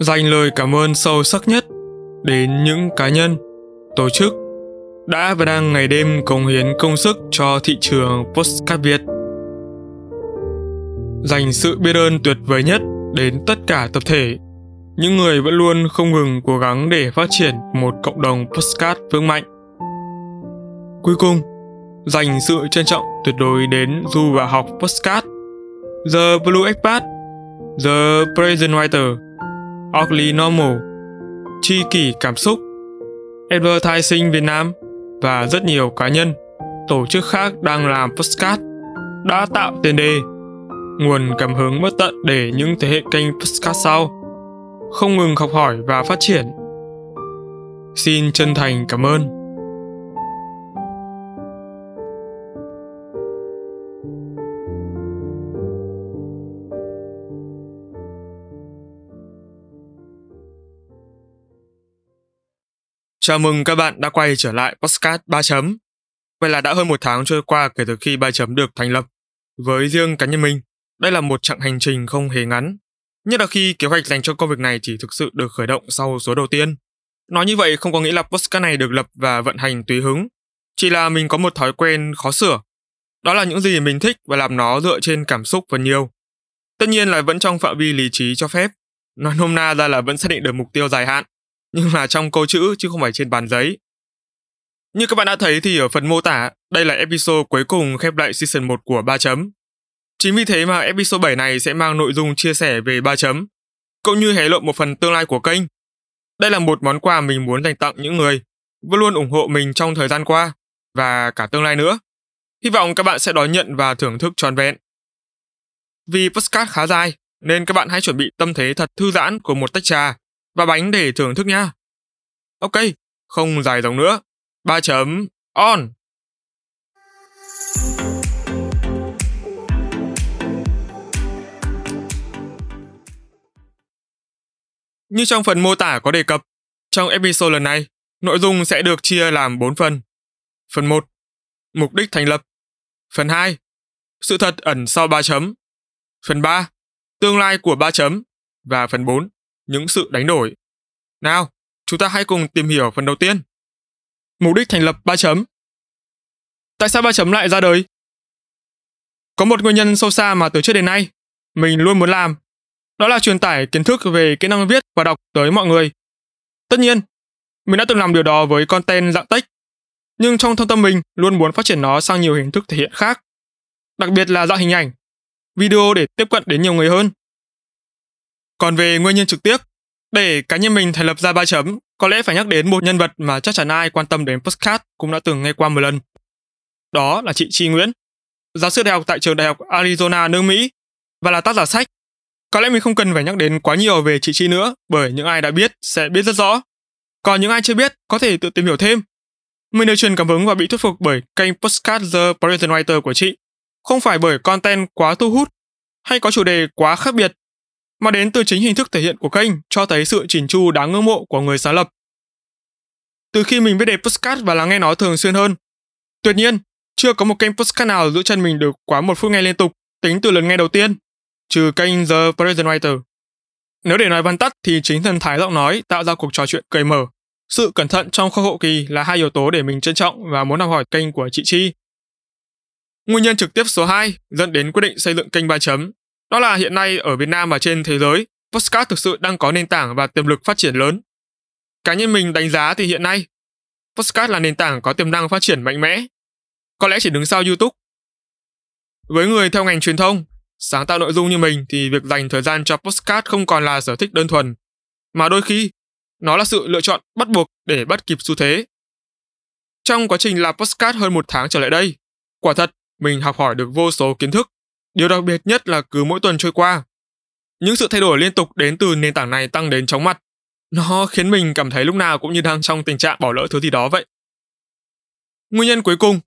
Dành lời cảm ơn sâu sắc nhất đến những cá nhân, tổ chức đã và đang ngày đêm cống hiến công sức cho thị trường postcard Việt. Dành sự biết ơn tuyệt vời nhất đến tất cả tập thể, những người vẫn luôn không ngừng cố gắng để phát triển một cộng đồng postcard vững mạnh. Cuối cùng, dành sự trân trọng tuyệt đối đến du và học postcard, The Blue Expat, The Present Writer, Ugly Normal, Chi kỷ cảm xúc, Advertising Việt Nam và rất nhiều cá nhân, tổ chức khác đang làm postcard đã tạo tiền đề, nguồn cảm hứng bất tận để những thế hệ kênh postcard sau không ngừng học hỏi và phát triển. Xin chân thành cảm ơn. Chào mừng các bạn đã quay trở lại Postcard 3 chấm. Vậy là đã hơn một tháng trôi qua kể từ khi 3 chấm được thành lập. Với riêng cá nhân mình, đây là một chặng hành trình không hề ngắn. Nhất là khi kế hoạch dành cho công việc này chỉ thực sự được khởi động sau số đầu tiên. Nói như vậy không có nghĩa là Postcard này được lập và vận hành tùy hứng. Chỉ là mình có một thói quen khó sửa. Đó là những gì mình thích và làm nó dựa trên cảm xúc phần nhiều. Tất nhiên là vẫn trong phạm vi lý trí cho phép. Nói nôm na ra là vẫn xác định được mục tiêu dài hạn nhưng là trong câu chữ chứ không phải trên bàn giấy. Như các bạn đã thấy thì ở phần mô tả, đây là episode cuối cùng khép lại season 1 của 3 chấm. Chính vì thế mà episode 7 này sẽ mang nội dung chia sẻ về 3 chấm, cũng như hé lộ một phần tương lai của kênh. Đây là một món quà mình muốn dành tặng những người vẫn luôn ủng hộ mình trong thời gian qua và cả tương lai nữa. Hy vọng các bạn sẽ đón nhận và thưởng thức tròn vẹn. Vì postcard khá dài, nên các bạn hãy chuẩn bị tâm thế thật thư giãn của một tách trà và bánh để thưởng thức nha. Ok, không dài dòng nữa. Ba chấm on. Như trong phần mô tả có đề cập, trong episode lần này, nội dung sẽ được chia làm 4 phần. Phần 1, mục đích thành lập. Phần 2, sự thật ẩn sau 3 chấm. Phần 3, tương lai của 3 chấm. Và phần 4, những sự đánh đổi. Nào, chúng ta hãy cùng tìm hiểu phần đầu tiên. Mục đích thành lập 3 chấm. Tại sao 3 chấm lại ra đời? Có một nguyên nhân sâu xa mà từ trước đến nay mình luôn muốn làm. Đó là truyền tải kiến thức về kỹ năng viết và đọc tới mọi người. Tất nhiên, mình đã từng làm điều đó với content dạng text, nhưng trong thâm tâm mình luôn muốn phát triển nó sang nhiều hình thức thể hiện khác, đặc biệt là dạng hình ảnh, video để tiếp cận đến nhiều người hơn. Còn về nguyên nhân trực tiếp, để cá nhân mình thành lập ra ba chấm, có lẽ phải nhắc đến một nhân vật mà chắc chắn ai quan tâm đến podcast cũng đã từng nghe qua một lần. Đó là chị Chi Nguyễn, giáo sư đại học tại trường đại học Arizona nước Mỹ và là tác giả sách. Có lẽ mình không cần phải nhắc đến quá nhiều về chị Chi nữa bởi những ai đã biết sẽ biết rất rõ. Còn những ai chưa biết có thể tự tìm hiểu thêm. Mình được truyền cảm hứng và bị thuyết phục bởi kênh Postcard The Present Writer của chị. Không phải bởi content quá thu hút hay có chủ đề quá khác biệt mà đến từ chính hình thức thể hiện của kênh cho thấy sự chỉnh chu đáng ngưỡng mộ của người sáng lập. Từ khi mình biết đề postcard và lắng nghe nó thường xuyên hơn, tuyệt nhiên, chưa có một kênh postcard nào giữ chân mình được quá một phút nghe liên tục tính từ lần nghe đầu tiên, trừ kênh The Present Writer. Nếu để nói văn tắt thì chính thần thái giọng nói tạo ra cuộc trò chuyện cởi mở. Sự cẩn thận trong khâu hậu kỳ là hai yếu tố để mình trân trọng và muốn học hỏi kênh của chị Chi. Nguyên nhân trực tiếp số 2 dẫn đến quyết định xây dựng kênh 3 chấm đó là hiện nay ở Việt Nam và trên thế giới, podcast thực sự đang có nền tảng và tiềm lực phát triển lớn. Cá nhân mình đánh giá thì hiện nay, podcast là nền tảng có tiềm năng phát triển mạnh mẽ. Có lẽ chỉ đứng sau YouTube. Với người theo ngành truyền thông, sáng tạo nội dung như mình thì việc dành thời gian cho podcast không còn là sở thích đơn thuần, mà đôi khi nó là sự lựa chọn bắt buộc để bắt kịp xu thế. Trong quá trình làm podcast hơn một tháng trở lại đây, quả thật mình học hỏi được vô số kiến thức Điều đặc biệt nhất là cứ mỗi tuần trôi qua, Những sự thay đổi liên tục đến từ nền tảng này tăng đến chóng mặt. Nó khiến mình cảm thấy lúc nào cũng như đang trong tình trạng bỏ lỡ thứ gì đó vậy. Nguyên nhân cuối cùng,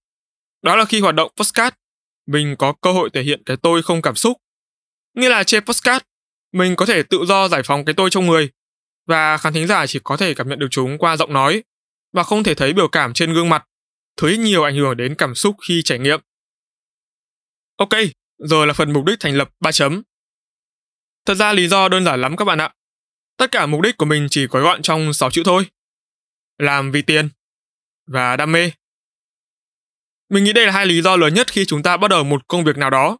đó là khi hoạt động postcard, mình có cơ hội thể hiện cái tôi không cảm xúc. Nghĩa là trên postcard, mình có thể tự do giải phóng cái tôi trong người và khán thính giả chỉ có thể cảm nhận được chúng qua giọng nói và không thể thấy biểu cảm trên gương mặt, thứ nhiều ảnh hưởng đến cảm xúc khi trải nghiệm. Ok, rồi là phần mục đích thành lập 3 chấm. Thật ra lý do đơn giản lắm các bạn ạ. Tất cả mục đích của mình chỉ gói gọn trong 6 chữ thôi. Làm vì tiền và đam mê. Mình nghĩ đây là hai lý do lớn nhất khi chúng ta bắt đầu một công việc nào đó.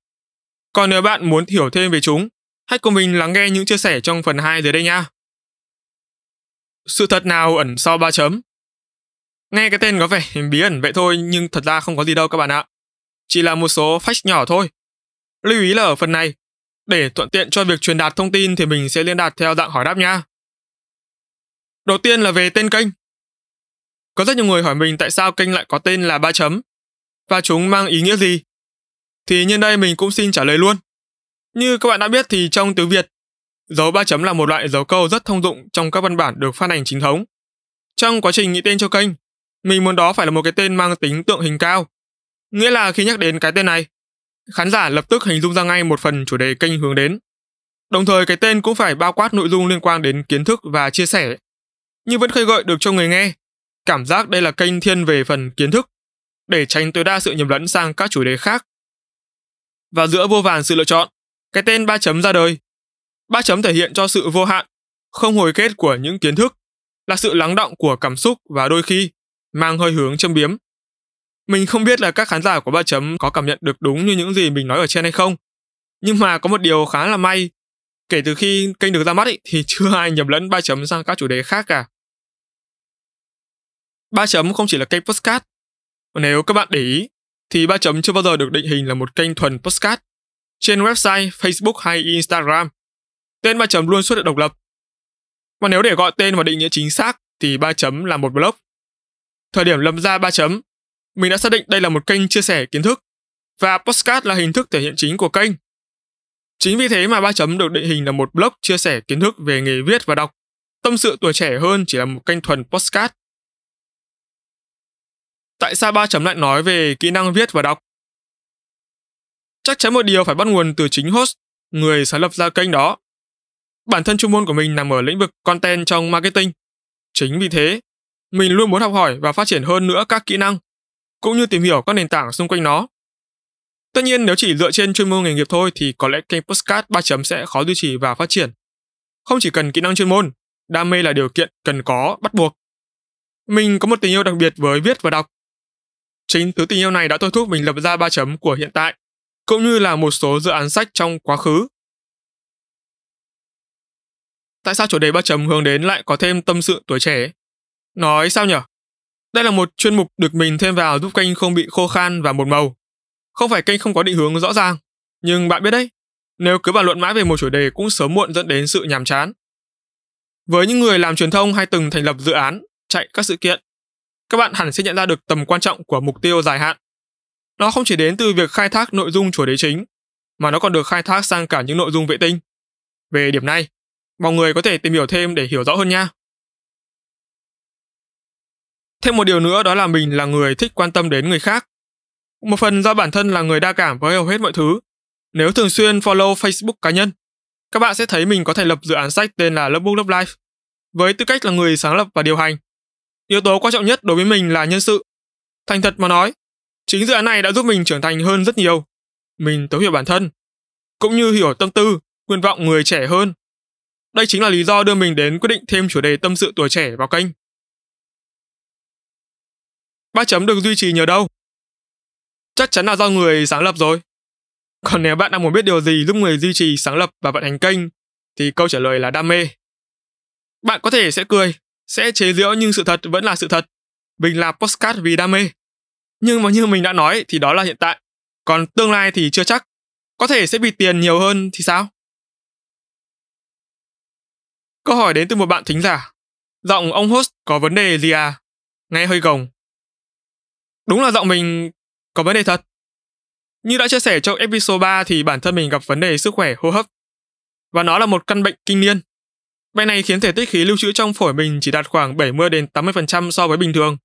Còn nếu bạn muốn hiểu thêm về chúng, hãy cùng mình lắng nghe những chia sẻ trong phần 2 dưới đây nha. Sự thật nào ẩn sau ba chấm? Nghe cái tên có vẻ bí ẩn vậy thôi nhưng thật ra không có gì đâu các bạn ạ. Chỉ là một số fact nhỏ thôi. Lưu ý là ở phần này, để thuận tiện cho việc truyền đạt thông tin thì mình sẽ liên đạt theo dạng hỏi đáp nha. Đầu tiên là về tên kênh. Có rất nhiều người hỏi mình tại sao kênh lại có tên là ba chấm và chúng mang ý nghĩa gì. Thì nhân đây mình cũng xin trả lời luôn. Như các bạn đã biết thì trong tiếng Việt, dấu ba chấm là một loại dấu câu rất thông dụng trong các văn bản được phát hành chính thống. Trong quá trình nghĩ tên cho kênh, mình muốn đó phải là một cái tên mang tính tượng hình cao. Nghĩa là khi nhắc đến cái tên này, khán giả lập tức hình dung ra ngay một phần chủ đề kênh hướng đến. Đồng thời cái tên cũng phải bao quát nội dung liên quan đến kiến thức và chia sẻ. Nhưng vẫn khơi gợi được cho người nghe. Cảm giác đây là kênh thiên về phần kiến thức, để tránh tối đa sự nhầm lẫn sang các chủ đề khác. Và giữa vô vàn sự lựa chọn, cái tên ba chấm ra đời. Ba chấm thể hiện cho sự vô hạn, không hồi kết của những kiến thức, là sự lắng động của cảm xúc và đôi khi mang hơi hướng châm biếm. Mình không biết là các khán giả của ba chấm có cảm nhận được đúng như những gì mình nói ở trên hay không. Nhưng mà có một điều khá là may, kể từ khi kênh được ra mắt ý, thì chưa ai nhầm lẫn ba chấm sang các chủ đề khác cả. Ba chấm không chỉ là kênh postcard. Nếu các bạn để ý, thì ba chấm chưa bao giờ được định hình là một kênh thuần postcard. Trên website, Facebook hay Instagram, tên ba chấm luôn xuất hiện độc lập. Và nếu để gọi tên và định nghĩa chính xác thì ba chấm là một blog. Thời điểm lâm ra ba chấm, mình đã xác định đây là một kênh chia sẻ kiến thức và postcard là hình thức thể hiện chính của kênh. Chính vì thế mà ba chấm được định hình là một blog chia sẻ kiến thức về nghề viết và đọc, tâm sự tuổi trẻ hơn chỉ là một kênh thuần postcard. Tại sao ba chấm lại nói về kỹ năng viết và đọc? Chắc chắn một điều phải bắt nguồn từ chính host, người sáng lập ra kênh đó. Bản thân chuyên môn của mình nằm ở lĩnh vực content trong marketing. Chính vì thế, mình luôn muốn học hỏi và phát triển hơn nữa các kỹ năng, cũng như tìm hiểu các nền tảng xung quanh nó. Tất nhiên nếu chỉ dựa trên chuyên môn nghề nghiệp thôi thì có lẽ kênh Postcard 3 chấm sẽ khó duy trì và phát triển. Không chỉ cần kỹ năng chuyên môn, đam mê là điều kiện cần có bắt buộc. Mình có một tình yêu đặc biệt với viết và đọc. Chính thứ tình yêu này đã thôi thúc mình lập ra 3 chấm của hiện tại, cũng như là một số dự án sách trong quá khứ. Tại sao chủ đề 3 chấm hướng đến lại có thêm tâm sự tuổi trẻ? Nói sao nhở? Đây là một chuyên mục được mình thêm vào giúp kênh không bị khô khan và một màu. Không phải kênh không có định hướng rõ ràng, nhưng bạn biết đấy, nếu cứ bàn luận mãi về một chủ đề cũng sớm muộn dẫn đến sự nhàm chán. Với những người làm truyền thông hay từng thành lập dự án, chạy các sự kiện, các bạn hẳn sẽ nhận ra được tầm quan trọng của mục tiêu dài hạn. Nó không chỉ đến từ việc khai thác nội dung chủ đề chính, mà nó còn được khai thác sang cả những nội dung vệ tinh. Về điểm này, mọi người có thể tìm hiểu thêm để hiểu rõ hơn nha. Thêm một điều nữa đó là mình là người thích quan tâm đến người khác. Một phần do bản thân là người đa cảm với hầu hết mọi thứ. Nếu thường xuyên follow Facebook cá nhân, các bạn sẽ thấy mình có thể lập dự án sách tên là Love Book Love Life. Với tư cách là người sáng lập và điều hành, yếu tố quan trọng nhất đối với mình là nhân sự. Thành thật mà nói, chính dự án này đã giúp mình trưởng thành hơn rất nhiều. Mình thấu hiểu bản thân, cũng như hiểu tâm tư, nguyện vọng người trẻ hơn. Đây chính là lý do đưa mình đến quyết định thêm chủ đề tâm sự tuổi trẻ vào kênh. Ba chấm được duy trì nhờ đâu? Chắc chắn là do người sáng lập rồi. Còn nếu bạn đang muốn biết điều gì giúp người duy trì sáng lập và vận hành kênh, thì câu trả lời là đam mê. Bạn có thể sẽ cười, sẽ chế giễu nhưng sự thật vẫn là sự thật. Mình là postcard vì đam mê. Nhưng mà như mình đã nói thì đó là hiện tại. Còn tương lai thì chưa chắc. Có thể sẽ bị tiền nhiều hơn thì sao? Câu hỏi đến từ một bạn thính giả. Giọng ông host có vấn đề gì à? Nghe hơi gồng. Đúng là giọng mình có vấn đề thật. Như đã chia sẻ trong episode 3 thì bản thân mình gặp vấn đề sức khỏe hô hấp. và nó là một căn bệnh kinh niên. Bệnh này khiến thể tích khí lưu trữ trong phổi mình chỉ đạt khoảng 70 đến 80% so với bình thường.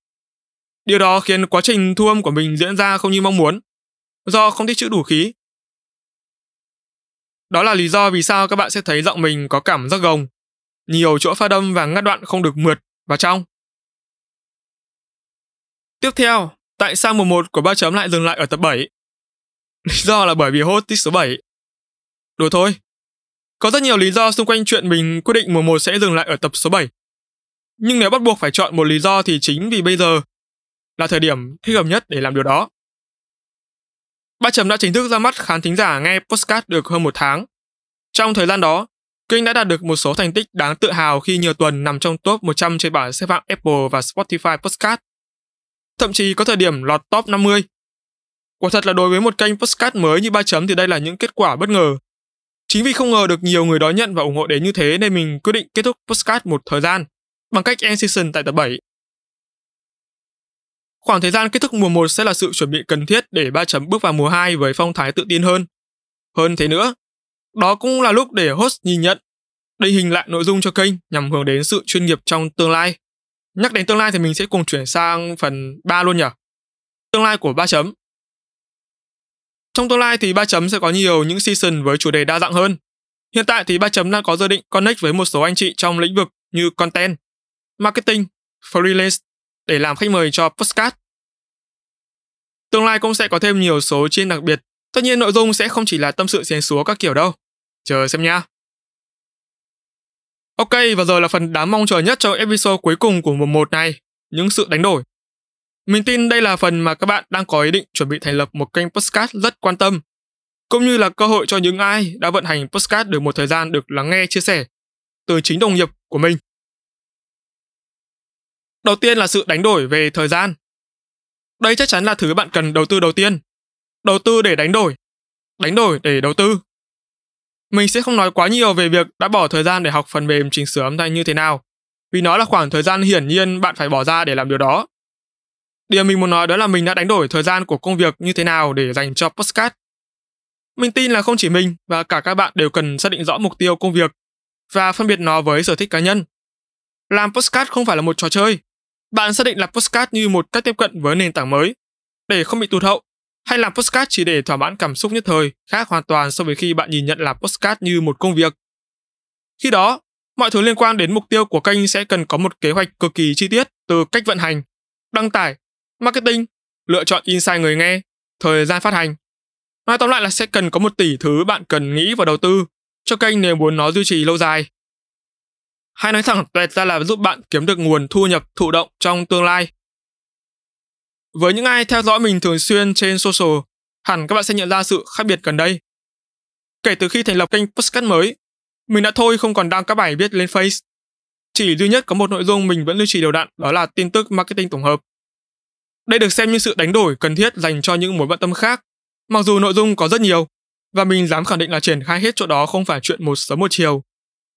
Điều đó khiến quá trình thu âm của mình diễn ra không như mong muốn, do không tích trữ đủ khí. Đó là lý do vì sao các bạn sẽ thấy giọng mình có cảm giác gồng, nhiều chỗ pha đâm và ngắt đoạn không được mượt và trong. Tiếp theo, tại sao mùa 1 của ba chấm lại dừng lại ở tập 7? Lý do là bởi vì hốt tích số 7. Đùa thôi. Có rất nhiều lý do xung quanh chuyện mình quyết định mùa 1 sẽ dừng lại ở tập số 7. Nhưng nếu bắt buộc phải chọn một lý do thì chính vì bây giờ là thời điểm thích hợp nhất để làm điều đó. Ba chấm đã chính thức ra mắt khán thính giả nghe postcard được hơn một tháng. Trong thời gian đó, kênh đã đạt được một số thành tích đáng tự hào khi nhiều tuần nằm trong top 100 trên bảng xếp hạng Apple và Spotify Postcard. Thậm chí có thời điểm lọt top 50. Quả thật là đối với một kênh postcard mới như ba chấm thì đây là những kết quả bất ngờ. Chính vì không ngờ được nhiều người đón nhận và ủng hộ đến như thế nên mình quyết định kết thúc postcard một thời gian bằng cách end season tại tập 7. Khoảng thời gian kết thúc mùa 1 sẽ là sự chuẩn bị cần thiết để ba chấm bước vào mùa 2 với phong thái tự tin hơn. Hơn thế nữa, đó cũng là lúc để host nhìn nhận, định hình lại nội dung cho kênh nhằm hướng đến sự chuyên nghiệp trong tương lai. Nhắc đến tương lai thì mình sẽ cùng chuyển sang phần 3 luôn nhỉ? Tương lai của ba chấm. Trong tương lai thì ba chấm sẽ có nhiều những season với chủ đề đa dạng hơn. Hiện tại thì ba chấm đang có dự định connect với một số anh chị trong lĩnh vực như content, marketing, freelance để làm khách mời cho postcard. Tương lai cũng sẽ có thêm nhiều số trên đặc biệt. Tất nhiên nội dung sẽ không chỉ là tâm sự xén xúa các kiểu đâu. Chờ xem nha. Ok, và giờ là phần đáng mong chờ nhất cho episode cuối cùng của mùa 1 này, những sự đánh đổi. Mình tin đây là phần mà các bạn đang có ý định chuẩn bị thành lập một kênh podcast rất quan tâm, cũng như là cơ hội cho những ai đã vận hành podcast được một thời gian được lắng nghe chia sẻ từ chính đồng nghiệp của mình. Đầu tiên là sự đánh đổi về thời gian. Đây chắc chắn là thứ bạn cần đầu tư đầu tiên. Đầu tư để đánh đổi. Đánh đổi để đầu tư. Mình sẽ không nói quá nhiều về việc đã bỏ thời gian để học phần mềm chỉnh sửa âm thanh như thế nào, vì nó là khoảng thời gian hiển nhiên bạn phải bỏ ra để làm điều đó. Điều mình muốn nói đó là mình đã đánh đổi thời gian của công việc như thế nào để dành cho postcard. Mình tin là không chỉ mình và cả các bạn đều cần xác định rõ mục tiêu công việc và phân biệt nó với sở thích cá nhân. Làm postcard không phải là một trò chơi. Bạn xác định là postcard như một cách tiếp cận với nền tảng mới để không bị tụt hậu hay làm postcard chỉ để thỏa mãn cảm xúc nhất thời, khác hoàn toàn so với khi bạn nhìn nhận làm postcard như một công việc. Khi đó, mọi thứ liên quan đến mục tiêu của kênh sẽ cần có một kế hoạch cực kỳ chi tiết từ cách vận hành, đăng tải, marketing, lựa chọn insight người nghe, thời gian phát hành. Nói tóm lại là sẽ cần có một tỷ thứ bạn cần nghĩ và đầu tư cho kênh nếu muốn nó duy trì lâu dài. Hay nói thẳng tuyệt ra là giúp bạn kiếm được nguồn thu nhập thụ động trong tương lai. Với những ai theo dõi mình thường xuyên trên social, hẳn các bạn sẽ nhận ra sự khác biệt gần đây. Kể từ khi thành lập kênh podcast mới, mình đã thôi không còn đăng các bài viết lên Face. Chỉ duy nhất có một nội dung mình vẫn duy trì đều đặn, đó là tin tức marketing tổng hợp. Đây được xem như sự đánh đổi cần thiết dành cho những mối bận tâm khác, mặc dù nội dung có rất nhiều, và mình dám khẳng định là triển khai hết chỗ đó không phải chuyện một sớm một chiều.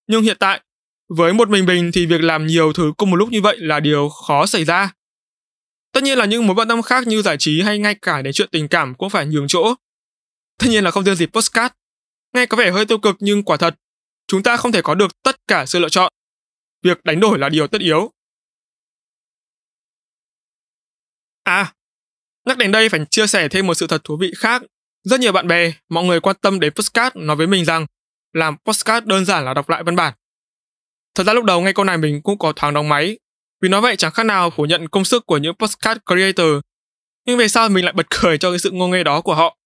Nhưng hiện tại, với một mình mình thì việc làm nhiều thứ cùng một lúc như vậy là điều khó xảy ra. Tất nhiên là những mối bận tâm khác như giải trí hay ngay cả đến chuyện tình cảm cũng phải nhường chỗ. Tất nhiên là không riêng gì postcard. Nghe có vẻ hơi tiêu cực nhưng quả thật, chúng ta không thể có được tất cả sự lựa chọn. Việc đánh đổi là điều tất yếu. À, nhắc đến đây phải chia sẻ thêm một sự thật thú vị khác. Rất nhiều bạn bè, mọi người quan tâm đến postcard nói với mình rằng làm postcard đơn giản là đọc lại văn bản. Thật ra lúc đầu ngay câu này mình cũng có thoáng đóng máy vì nói vậy chẳng khác nào phủ nhận công sức của những postcard creator. Nhưng về sau mình lại bật cười cho cái sự ngô nghê đó của họ.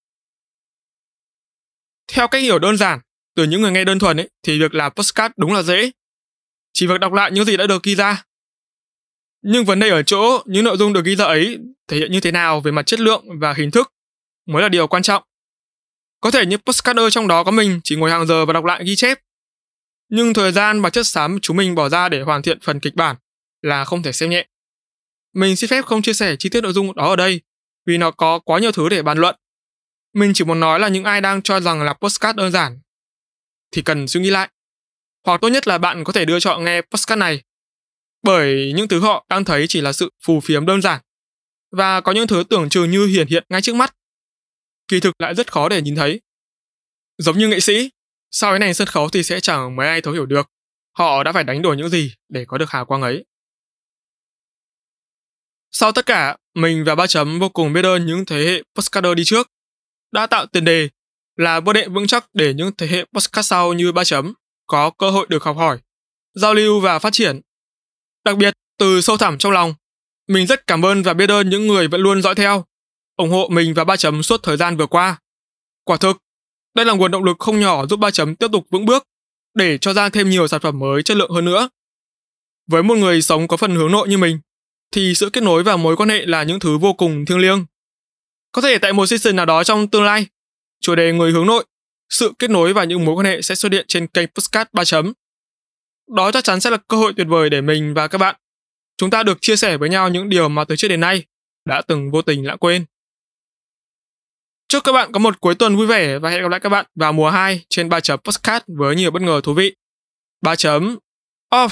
Theo cách hiểu đơn giản, từ những người nghe đơn thuần ấy, thì việc làm postcard đúng là dễ. Chỉ việc đọc lại những gì đã được ghi ra. Nhưng vấn đề ở chỗ những nội dung được ghi ra ấy thể hiện như thế nào về mặt chất lượng và hình thức mới là điều quan trọng. Có thể những postcarder trong đó có mình chỉ ngồi hàng giờ và đọc lại ghi chép. Nhưng thời gian và chất xám chúng mình bỏ ra để hoàn thiện phần kịch bản là không thể xem nhẹ. Mình xin phép không chia sẻ chi tiết nội dung đó ở đây, vì nó có quá nhiều thứ để bàn luận. Mình chỉ muốn nói là những ai đang cho rằng là postcard đơn giản thì cần suy nghĩ lại. Hoặc tốt nhất là bạn có thể đưa cho họ nghe postcard này, bởi những thứ họ đang thấy chỉ là sự phù phiếm đơn giản và có những thứ tưởng chừng như hiển hiện ngay trước mắt kỳ thực lại rất khó để nhìn thấy giống như nghệ sĩ, Sau cái này sân khấu thì sẽ chẳng mấy ai thấu hiểu được họ đã phải đánh đổi những gì để có được hào quang ấy. Sau tất cả, mình và ba chấm vô cùng biết ơn những thế hệ postcarder đi trước đã tạo tiền đề là bước đệm vững chắc để những thế hệ postcard sau như ba chấm có cơ hội được học hỏi, giao lưu và phát triển. Đặc biệt, từ sâu thẳm trong lòng, mình rất cảm ơn và biết ơn những người vẫn luôn dõi theo, ủng hộ mình và ba chấm suốt thời gian vừa qua. Quả thực, đây là nguồn động lực không nhỏ giúp ba chấm tiếp tục vững bước để cho ra thêm nhiều sản phẩm mới chất lượng hơn nữa. Với một người sống có phần hướng nội như mình, thì sự kết nối và mối quan hệ là những thứ vô cùng thiêng liêng. Có thể tại một season nào đó trong tương lai, chủ đề người hướng nội, sự kết nối và những mối quan hệ sẽ xuất hiện trên kênh Postcard 3 chấm. Đó chắc chắn sẽ là cơ hội tuyệt vời để mình và các bạn chúng ta được chia sẻ với nhau những điều mà từ trước đến nay đã từng vô tình lãng quên. Chúc các bạn có một cuối tuần vui vẻ và hẹn gặp lại các bạn vào mùa 2 trên 3 chấm Postcard với nhiều bất ngờ thú vị. 3 chấm off